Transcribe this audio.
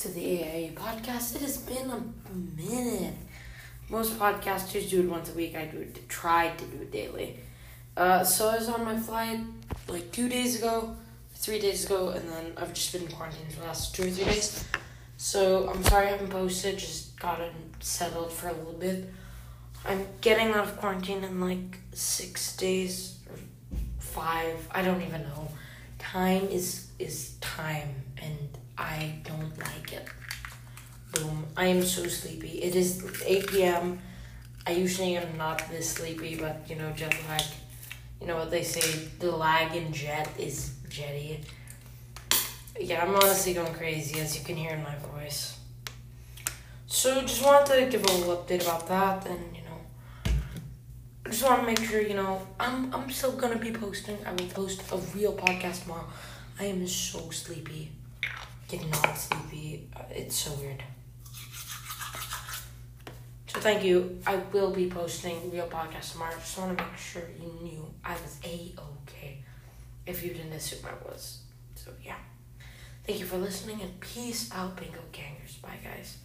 to the AAA podcast. It has been a minute. Most podcasters do it once a week. I do it, tried to do it daily. Uh, so I was on my flight like two days ago, three days ago, and then I've just been in quarantine for the last two or three days. So I'm sorry I haven't posted. Just gotten settled for a little bit. I'm getting out of quarantine in like six days or five. I don't even know. Time is is time, and I don't like it. Boom. I am so sleepy. It is 8 p.m. I usually am not this sleepy, but you know, jet lag. You know what they say, the lag in jet is jetty. Yeah, I'm honestly going crazy, as you can hear in my voice. So, just wanted to give a little update about that, and you know, just want to make sure, you know, I'm, I'm still gonna be posting. I will post a real podcast tomorrow. I am so sleepy. Getting not sleepy. It's so weird. So thank you. I will be posting real podcast tomorrow. Just want to make sure you knew I was a okay. If you didn't assume I was. So yeah. Thank you for listening and peace out, bingo gangers. Bye guys.